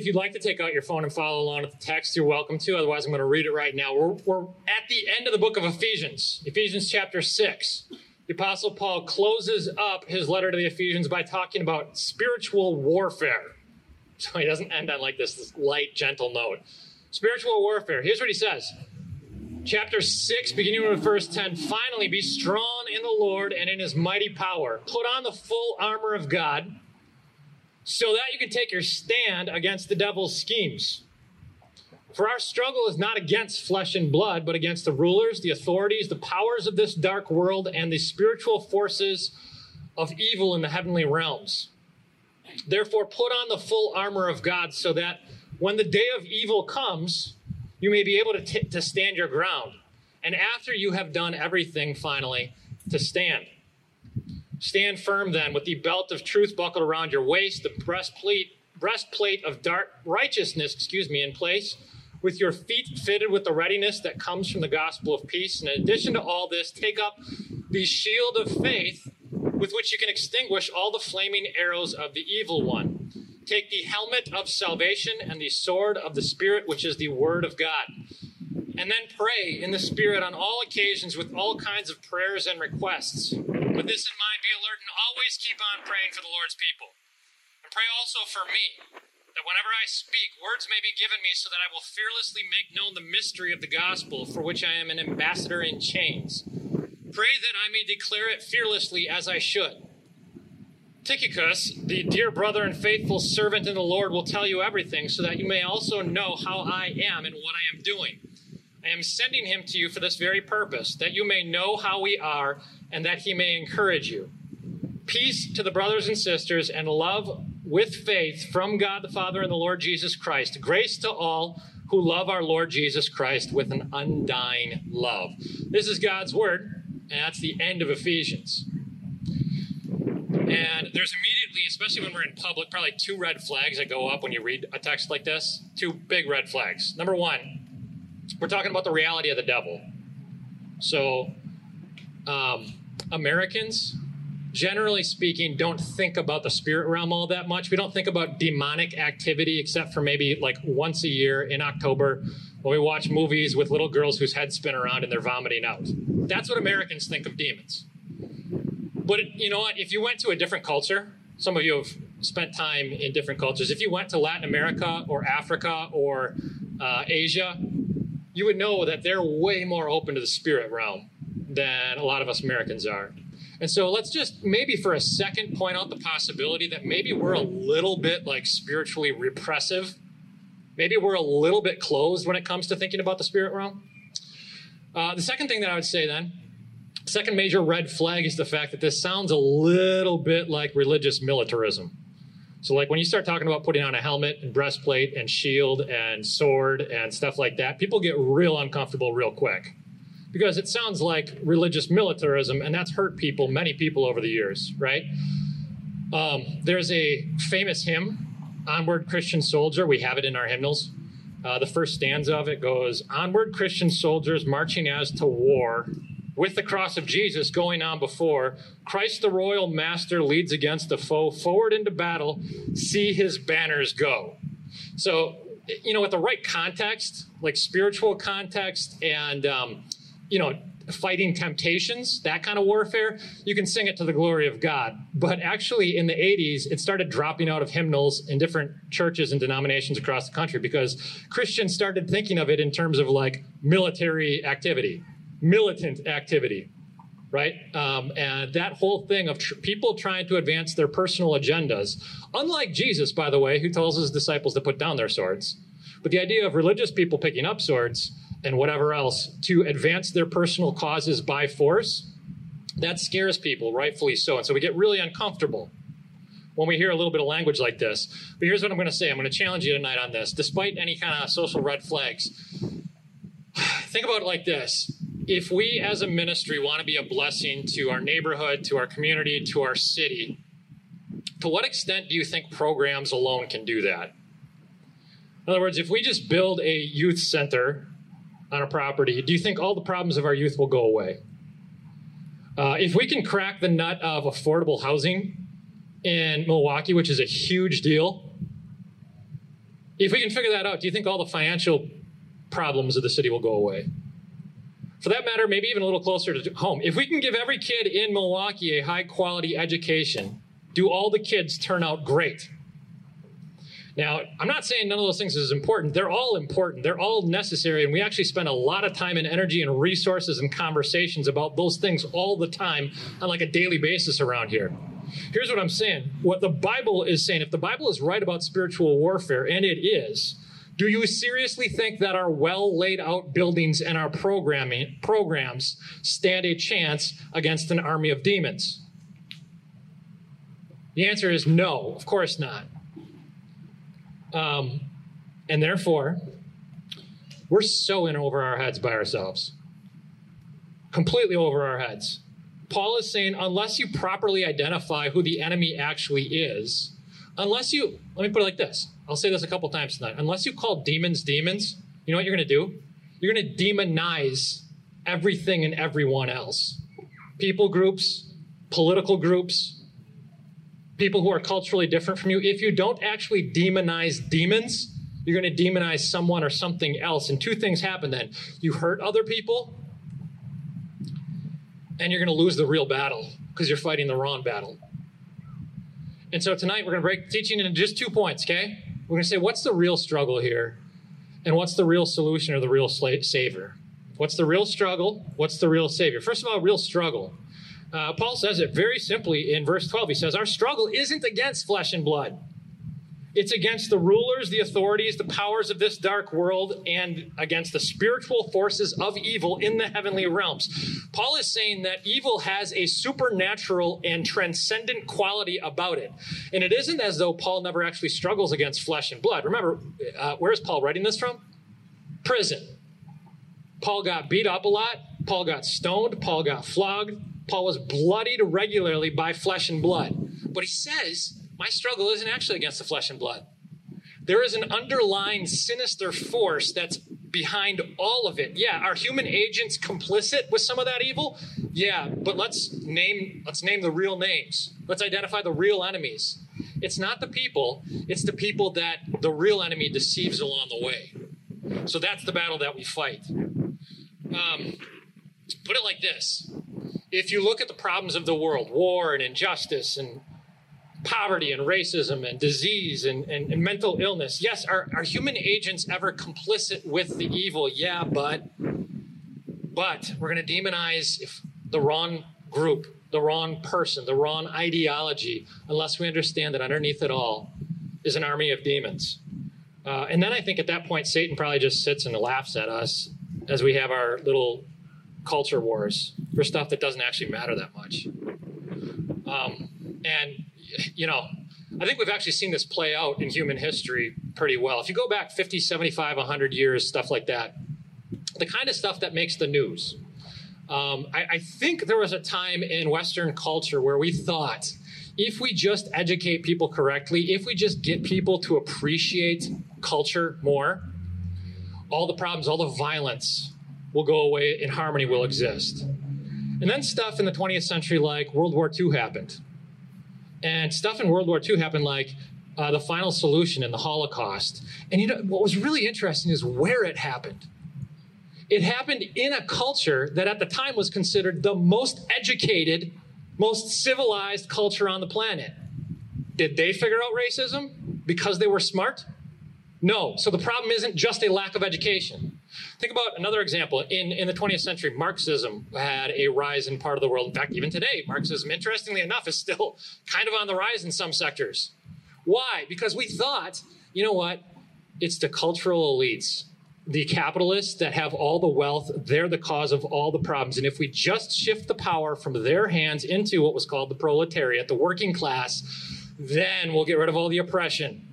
if you'd like to take out your phone and follow along with the text, you're welcome to. Otherwise, I'm going to read it right now. We're, we're at the end of the book of Ephesians, Ephesians chapter 6. The Apostle Paul closes up his letter to the Ephesians by talking about spiritual warfare. So he doesn't end on like this, this light, gentle note. Spiritual warfare. Here's what he says. Chapter 6, beginning with verse 10 Finally, be strong in the Lord and in his mighty power. Put on the full armor of God so that you can take your stand against the devil's schemes. For our struggle is not against flesh and blood, but against the rulers, the authorities, the powers of this dark world, and the spiritual forces of evil in the heavenly realms. Therefore, put on the full armor of God so that when the day of evil comes, you may be able to, t- to stand your ground. And after you have done everything, finally, to stand. Stand firm then with the belt of truth buckled around your waist, the breastplate, breastplate of dark righteousness, excuse me, in place, with your feet fitted with the readiness that comes from the gospel of peace. And in addition to all this, take up the shield of faith with which you can extinguish all the flaming arrows of the evil one. Take the helmet of salvation and the sword of the Spirit, which is the word of God. And then pray in the Spirit on all occasions with all kinds of prayers and requests. With this in mind, be alert and always keep on praying for the Lord's people. And pray also for me, that whenever I speak, words may be given me so that I will fearlessly make known the mystery of the gospel, for which I am an ambassador in chains. Pray that I may declare it fearlessly as I should. Tychicus, the dear brother and faithful servant in the Lord, will tell you everything, so that you may also know how I am and what I am doing. I am sending him to you for this very purpose, that you may know how we are and that he may encourage you. Peace to the brothers and sisters and love with faith from God the Father and the Lord Jesus Christ. Grace to all who love our Lord Jesus Christ with an undying love. This is God's word, and that's the end of Ephesians. And there's immediately, especially when we're in public, probably two red flags that go up when you read a text like this. Two big red flags. Number one, we're talking about the reality of the devil. So, um, Americans, generally speaking, don't think about the spirit realm all that much. We don't think about demonic activity except for maybe like once a year in October when we watch movies with little girls whose heads spin around and they're vomiting out. That's what Americans think of demons. But you know what? If you went to a different culture, some of you have spent time in different cultures. If you went to Latin America or Africa or uh, Asia, you would know that they're way more open to the spirit realm than a lot of us Americans are. And so let's just maybe for a second point out the possibility that maybe we're a little bit like spiritually repressive. Maybe we're a little bit closed when it comes to thinking about the spirit realm. Uh, the second thing that I would say then, second major red flag is the fact that this sounds a little bit like religious militarism. So, like when you start talking about putting on a helmet and breastplate and shield and sword and stuff like that, people get real uncomfortable real quick because it sounds like religious militarism, and that's hurt people, many people over the years, right? Um, there's a famous hymn, Onward Christian Soldier. We have it in our hymnals. Uh, the first stanza of it goes Onward Christian soldiers marching as to war, with the cross of Jesus going on before, Christ the royal master leads against the foe forward into battle. See his banners go. So, you know, with the right context, like spiritual context and, um, you know, fighting temptations, that kind of warfare, you can sing it to the glory of God. But actually, in the 80s, it started dropping out of hymnals in different churches and denominations across the country because Christians started thinking of it in terms of like military activity militant activity, right? Um, and that whole thing of tr- people trying to advance their personal agendas, unlike Jesus, by the way, who tells his disciples to put down their swords. But the idea of religious people picking up swords and whatever else to advance their personal causes by force, that scares people, rightfully so. And so we get really uncomfortable when we hear a little bit of language like this. But here's what I'm going to say I'm going to challenge you tonight on this. Despite any kind of social red flags, think about it like this if we as a ministry want to be a blessing to our neighborhood, to our community, to our city, to what extent do you think programs alone can do that? In other words, if we just build a youth center on a property, do you think all the problems of our youth will go away? Uh, if we can crack the nut of affordable housing in Milwaukee, which is a huge deal, If we can figure that out, do you think all the financial problems of the city will go away? For that matter, maybe even a little closer to home. If we can give every kid in Milwaukee a high quality education, do all the kids turn out great? Now, I'm not saying none of those things is important. They're all important. They're all necessary. And we actually spend a lot of time and energy and resources and conversations about those things all the time on like a daily basis around here. Here's what I'm saying. What the Bible is saying, if the Bible is right about spiritual warfare, and it is, do you seriously think that our well laid out buildings and our programming programs stand a chance against an army of demons? The answer is no, of course not. Um, and therefore, we're so in over our heads by ourselves, completely over our heads. Paul is saying, unless you properly identify who the enemy actually is, unless you, let me put it like this I'll say this a couple times tonight. Unless you call demons demons, you know what you're going to do? You're going to demonize everything and everyone else. People groups, political groups, people who are culturally different from you, if you don't actually demonize demons, you're going to demonize someone or something else. And two things happen then you hurt other people, and you're going to lose the real battle because you're fighting the wrong battle. And so tonight we're going to break teaching into just two points, okay? We're going to say what's the real struggle here, and what's the real solution or the real savior. What's the real struggle? What's the real savior? First of all, real struggle. Uh, Paul says it very simply in verse 12. He says, Our struggle isn't against flesh and blood. It's against the rulers, the authorities, the powers of this dark world, and against the spiritual forces of evil in the heavenly realms. Paul is saying that evil has a supernatural and transcendent quality about it. And it isn't as though Paul never actually struggles against flesh and blood. Remember, uh, where is Paul writing this from? Prison. Paul got beat up a lot. Paul got stoned. Paul got flogged. Paul was bloodied regularly by flesh and blood. But he says, My struggle isn't actually against the flesh and blood. There is an underlying sinister force that's behind all of it. Yeah, are human agents complicit with some of that evil? Yeah, but let's name let's name the real names. Let's identify the real enemies. It's not the people, it's the people that the real enemy deceives along the way. So that's the battle that we fight. Um, put it like this if you look at the problems of the world war and injustice and poverty and racism and disease and, and, and, mental illness yes are, are human agents ever complicit with the evil? Yeah but but we're going to demonize if the wrong group the wrong person the wrong ideology unless we understand that underneath it all is an army of demons. Uh, and then i think at that point satan probably just sits and laughs at us as we have our little culture wars for stuff that doesn't actually matter that much. Um, and, you know, I think we've actually seen this play out in human history pretty well. If you go back 50, 75, 100 years, stuff like that, the kind of stuff that makes the news. Um, I, I think there was a time in Western culture where we thought if we just educate people correctly, if we just get people to appreciate culture more, all the problems, all the violence, will go away and harmony will exist. And then stuff in the 20th century like World War II happened. And stuff in World War II happened like uh, the final solution in the Holocaust. And you know what was really interesting is where it happened. It happened in a culture that at the time was considered the most educated, most civilized culture on the planet. Did they figure out racism because they were smart? No. So the problem isn't just a lack of education. Think about another example. In, in the 20th century, Marxism had a rise in part of the world. In fact, even today, Marxism, interestingly enough, is still kind of on the rise in some sectors. Why? Because we thought, you know what? It's the cultural elites, the capitalists that have all the wealth. They're the cause of all the problems. And if we just shift the power from their hands into what was called the proletariat, the working class, then we'll get rid of all the oppression.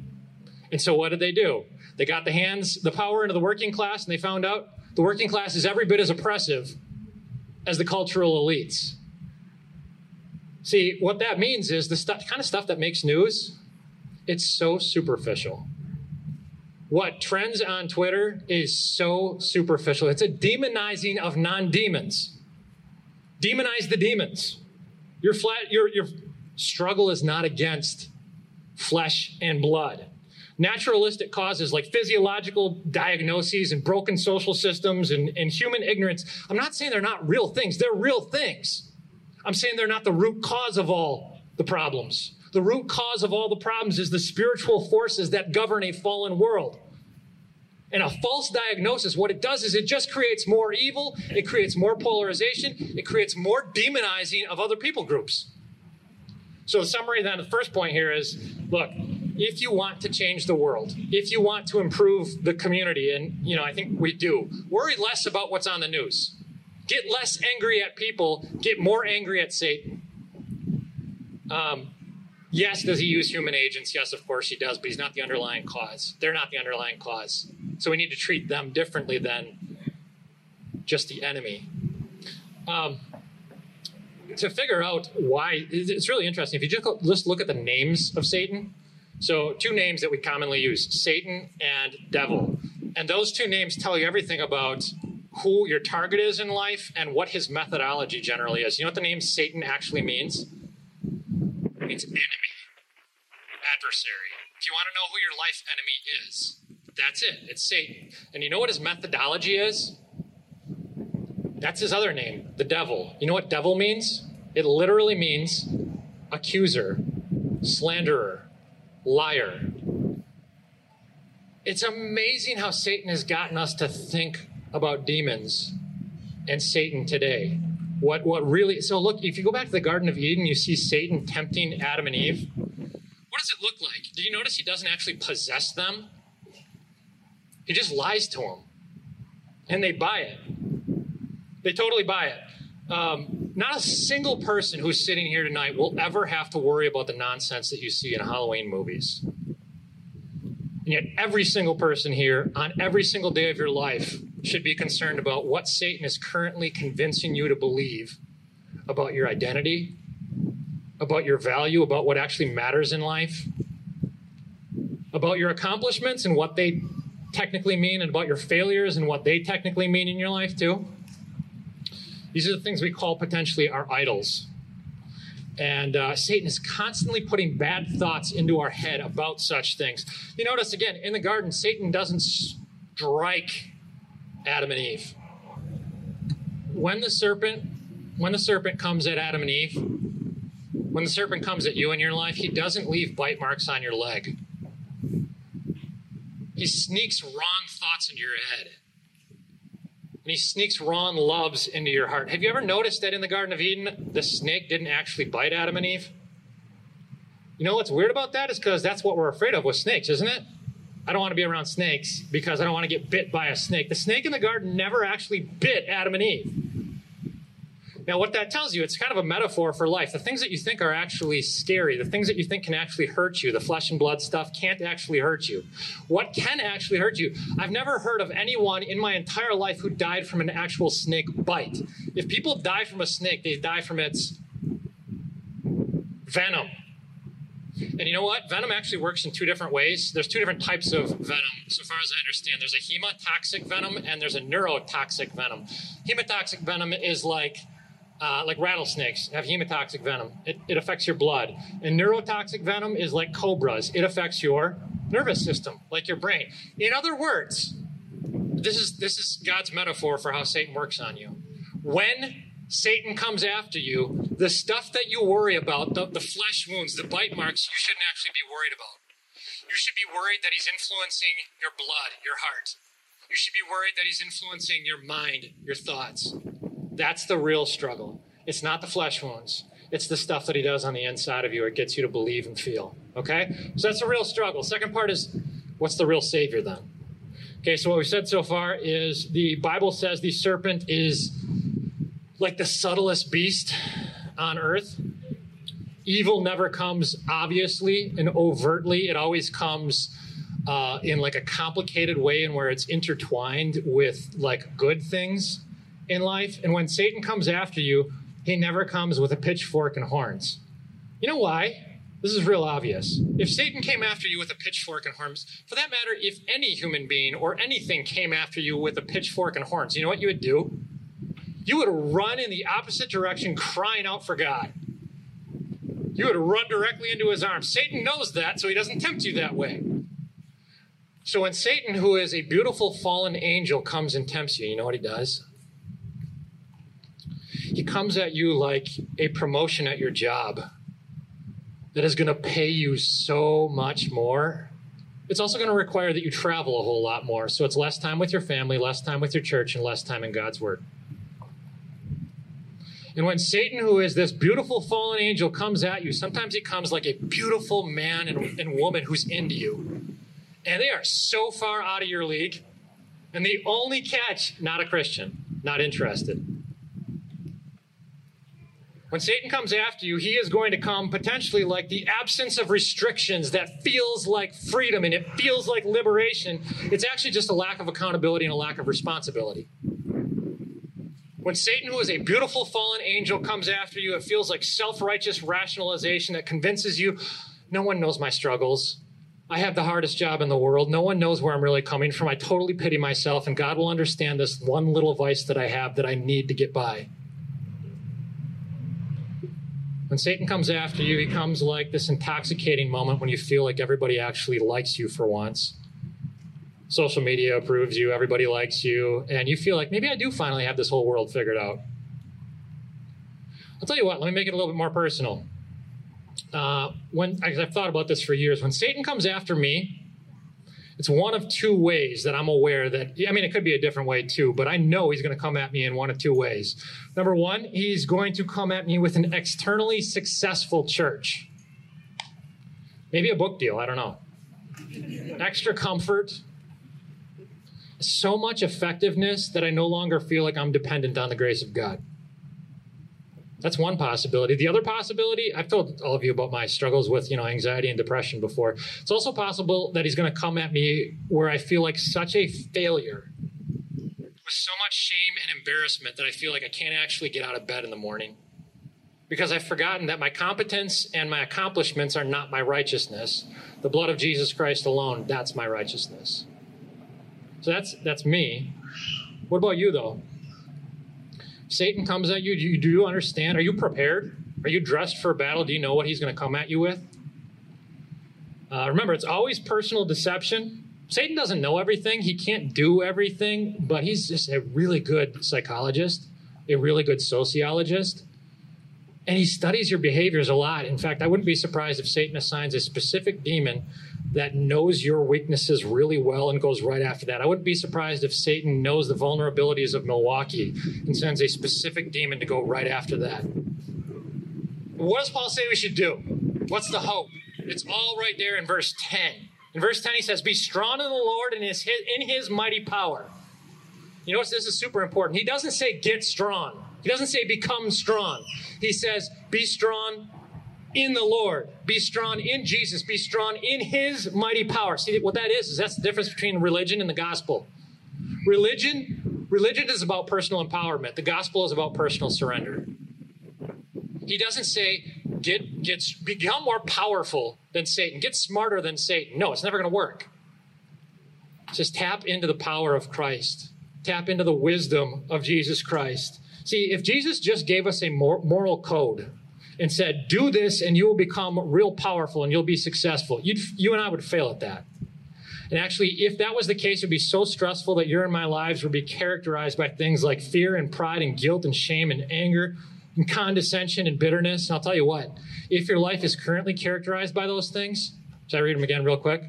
And so what did they do? They got the hands, the power into the working class, and they found out the working class is every bit as oppressive as the cultural elites. See, what that means is the stuff, kind of stuff that makes news, it's so superficial. What trends on Twitter is so superficial. It's a demonizing of non demons. Demonize the demons. Your, flat, your, your struggle is not against flesh and blood. Naturalistic causes like physiological diagnoses and broken social systems and, and human ignorance. I'm not saying they're not real things, they're real things. I'm saying they're not the root cause of all the problems. The root cause of all the problems is the spiritual forces that govern a fallen world. And a false diagnosis, what it does is it just creates more evil, it creates more polarization, it creates more demonizing of other people groups. So, the summary then, the first point here is look, if you want to change the world, if you want to improve the community, and you know, I think we do, worry less about what's on the news. Get less angry at people, get more angry at Satan. Um, yes, does he use human agents? Yes, of course he does, but he's not the underlying cause. They're not the underlying cause. So we need to treat them differently than just the enemy. Um, to figure out why, it's really interesting. If you just, just look at the names of Satan, so two names that we commonly use Satan and devil. And those two names tell you everything about who your target is in life and what his methodology generally is. You know what the name Satan actually means? It means enemy, adversary. If you want to know who your life enemy is, that's it. It's Satan. And you know what his methodology is? That's his other name, the devil. You know what devil means? It literally means accuser, slanderer, liar. It's amazing how Satan has gotten us to think about demons and Satan today. What what really so look, if you go back to the Garden of Eden, you see Satan tempting Adam and Eve. What does it look like? Do you notice he doesn't actually possess them? He just lies to them. And they buy it. They totally buy it. Um, not a single person who's sitting here tonight will ever have to worry about the nonsense that you see in Halloween movies. And yet, every single person here on every single day of your life should be concerned about what Satan is currently convincing you to believe about your identity, about your value, about what actually matters in life, about your accomplishments and what they technically mean and about your failures and what they technically mean in your life, too. These are the things we call potentially our idols. And uh, Satan is constantly putting bad thoughts into our head about such things. You notice again, in the garden, Satan doesn't strike Adam and Eve. When the serpent, when the serpent comes at Adam and Eve, when the serpent comes at you in your life, he doesn't leave bite marks on your leg. He sneaks wrong thoughts into your head. And he sneaks wrong loves into your heart. Have you ever noticed that in the Garden of Eden, the snake didn't actually bite Adam and Eve? You know what's weird about that is because that's what we're afraid of with snakes, isn't it? I don't want to be around snakes because I don't want to get bit by a snake. The snake in the garden never actually bit Adam and Eve. Now, what that tells you, it's kind of a metaphor for life. The things that you think are actually scary, the things that you think can actually hurt you, the flesh and blood stuff can't actually hurt you. What can actually hurt you? I've never heard of anyone in my entire life who died from an actual snake bite. If people die from a snake, they die from its venom. And you know what? Venom actually works in two different ways. There's two different types of venom, so far as I understand. There's a hemotoxic venom and there's a neurotoxic venom. Hemotoxic venom is like uh, like rattlesnakes have hemotoxic venom. It, it affects your blood. And neurotoxic venom is like cobras. It affects your nervous system, like your brain. In other words, this is this is God's metaphor for how Satan works on you. When Satan comes after you, the stuff that you worry about, the, the flesh wounds, the bite marks, you shouldn't actually be worried about. You should be worried that he's influencing your blood, your heart. You should be worried that he's influencing your mind, your thoughts. That's the real struggle. It's not the flesh wounds. It's the stuff that he does on the inside of you. It gets you to believe and feel. Okay? So that's the real struggle. Second part is what's the real Savior then? Okay, so what we've said so far is the Bible says the serpent is like the subtlest beast on earth. Evil never comes obviously and overtly, it always comes. Uh, in like a complicated way and where it's intertwined with like good things in life. And when Satan comes after you, he never comes with a pitchfork and horns. You know why? This is real obvious. If Satan came after you with a pitchfork and horns, for that matter, if any human being or anything came after you with a pitchfork and horns, you know what you would do? You would run in the opposite direction, crying out for God. You would run directly into his arms. Satan knows that, so he doesn't tempt you that way. So when Satan, who is a beautiful fallen angel, comes and tempts you, you know what he does? He comes at you like a promotion at your job that is going to pay you so much more. It's also going to require that you travel a whole lot more. So it's less time with your family, less time with your church, and less time in God's Word. And when Satan, who is this beautiful fallen angel, comes at you, sometimes he comes like a beautiful man and, and woman who's into you. And they are so far out of your league. And the only catch, not a Christian, not interested. When Satan comes after you, he is going to come potentially like the absence of restrictions that feels like freedom and it feels like liberation. It's actually just a lack of accountability and a lack of responsibility. When Satan, who is a beautiful fallen angel, comes after you, it feels like self righteous rationalization that convinces you no one knows my struggles. I have the hardest job in the world. No one knows where I'm really coming from. I totally pity myself, and God will understand this one little vice that I have that I need to get by. When Satan comes after you, he comes like this intoxicating moment when you feel like everybody actually likes you for once social media approves you, everybody likes you, and you feel like maybe I do finally have this whole world figured out. I'll tell you what, let me make it a little bit more personal. Uh, when I've thought about this for years, when Satan comes after me, it's one of two ways that I'm aware that, I mean, it could be a different way too, but I know he's going to come at me in one of two ways. Number one, he's going to come at me with an externally successful church. Maybe a book deal, I don't know. Extra comfort, so much effectiveness that I no longer feel like I'm dependent on the grace of God. That's one possibility. The other possibility, I've told all of you about my struggles with, you know, anxiety and depression before. It's also possible that he's going to come at me where I feel like such a failure with so much shame and embarrassment that I feel like I can't actually get out of bed in the morning because I've forgotten that my competence and my accomplishments are not my righteousness. The blood of Jesus Christ alone, that's my righteousness. So that's that's me. What about you though? Satan comes at you. Do you, do you understand? Are you prepared? Are you dressed for battle? Do you know what he's going to come at you with? Uh, remember, it's always personal deception. Satan doesn't know everything. He can't do everything, but he's just a really good psychologist, a really good sociologist. And he studies your behaviors a lot. In fact, I wouldn't be surprised if Satan assigns a specific demon that knows your weaknesses really well and goes right after that. I wouldn't be surprised if Satan knows the vulnerabilities of Milwaukee and sends a specific demon to go right after that. What does Paul say we should do? What's the hope? It's all right there in verse 10. In verse 10, he says, Be strong in the Lord and in his mighty power. You notice this is super important. He doesn't say get strong. He doesn't say become strong. He says be strong in the Lord. Be strong in Jesus. Be strong in his mighty power. See what that is? Is that's the difference between religion and the gospel. Religion, religion is about personal empowerment. The gospel is about personal surrender. He doesn't say get get become more powerful than Satan, get smarter than Satan. No, it's never going to work. Just tap into the power of Christ. Tap into the wisdom of Jesus Christ. See, if Jesus just gave us a moral code, and said, Do this and you will become real powerful and you'll be successful, You'd, you and I would fail at that. And actually, if that was the case, it would be so stressful that your and my lives would be characterized by things like fear and pride and guilt and shame and anger and condescension and bitterness. And I'll tell you what, if your life is currently characterized by those things, should I read them again real quick?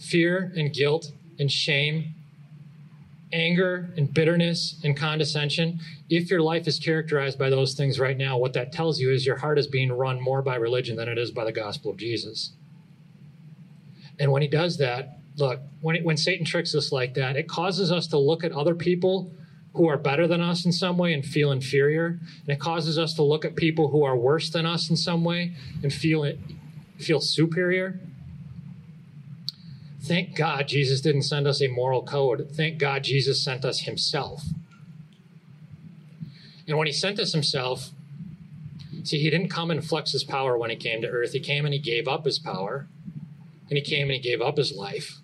Fear and guilt and shame anger and bitterness and condescension, if your life is characterized by those things right now, what that tells you is your heart is being run more by religion than it is by the gospel of Jesus. And when he does that, look, when, it, when Satan tricks us like that, it causes us to look at other people who are better than us in some way and feel inferior. And it causes us to look at people who are worse than us in some way and feel, feel superior. Thank God Jesus didn't send us a moral code. Thank God Jesus sent us himself. And when he sent us himself, see, he didn't come and flex his power when he came to earth. He came and he gave up his power, and he came and he gave up his life.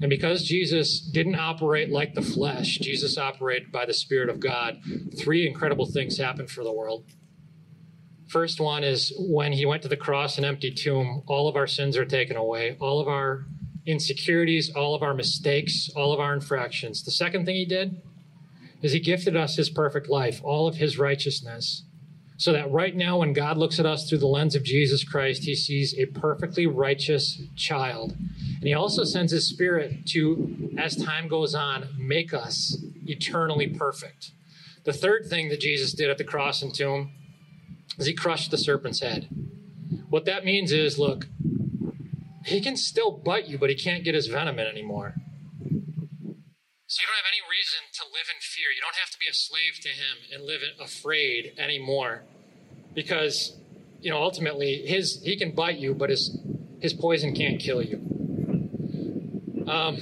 And because Jesus didn't operate like the flesh, Jesus operated by the Spirit of God, three incredible things happened for the world. First one is when he went to the cross and empty tomb, all of our sins are taken away, all of our insecurities, all of our mistakes, all of our infractions. The second thing he did is he gifted us his perfect life, all of his righteousness. So that right now, when God looks at us through the lens of Jesus Christ, he sees a perfectly righteous child. And he also sends his spirit to, as time goes on, make us eternally perfect. The third thing that Jesus did at the cross and tomb is he crushed the serpent's head. What that means is look, he can still bite you, but he can't get his venom in anymore. So you don't have any reason to live in fear. You don't have to be a slave to him and live afraid anymore. Because, you know, ultimately his he can bite you, but his his poison can't kill you. Um,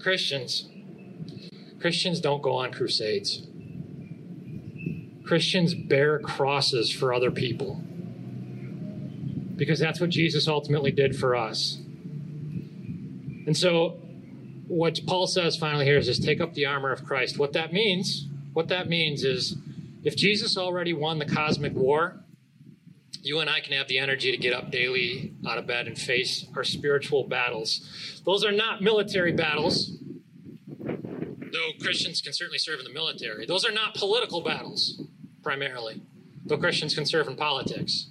Christians. Christians don't go on crusades. Christians bear crosses for other people because that's what Jesus ultimately did for us. And so, what Paul says finally here is just take up the armor of Christ. What that means, what that means is if Jesus already won the cosmic war, you and I can have the energy to get up daily out of bed and face our spiritual battles. Those are not military battles, though Christians can certainly serve in the military. Those are not political battles, primarily, though Christians can serve in politics.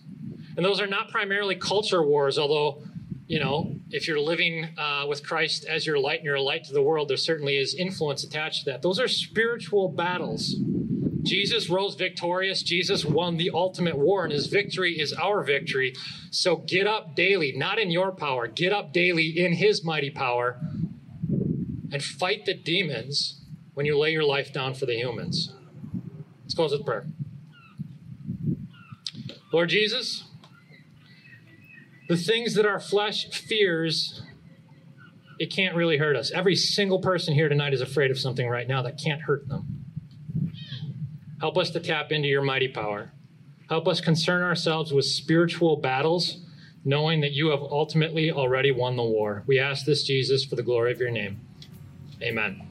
And those are not primarily culture wars, although, you know, if you're living uh, with Christ as your light and you're a light to the world, there certainly is influence attached to that. Those are spiritual battles. Jesus rose victorious. Jesus won the ultimate war, and his victory is our victory. So get up daily, not in your power, get up daily in his mighty power and fight the demons when you lay your life down for the humans. Let's close with prayer. Lord Jesus, the things that our flesh fears, it can't really hurt us. Every single person here tonight is afraid of something right now that can't hurt them. Help us to tap into your mighty power. Help us concern ourselves with spiritual battles, knowing that you have ultimately already won the war. We ask this, Jesus, for the glory of your name. Amen.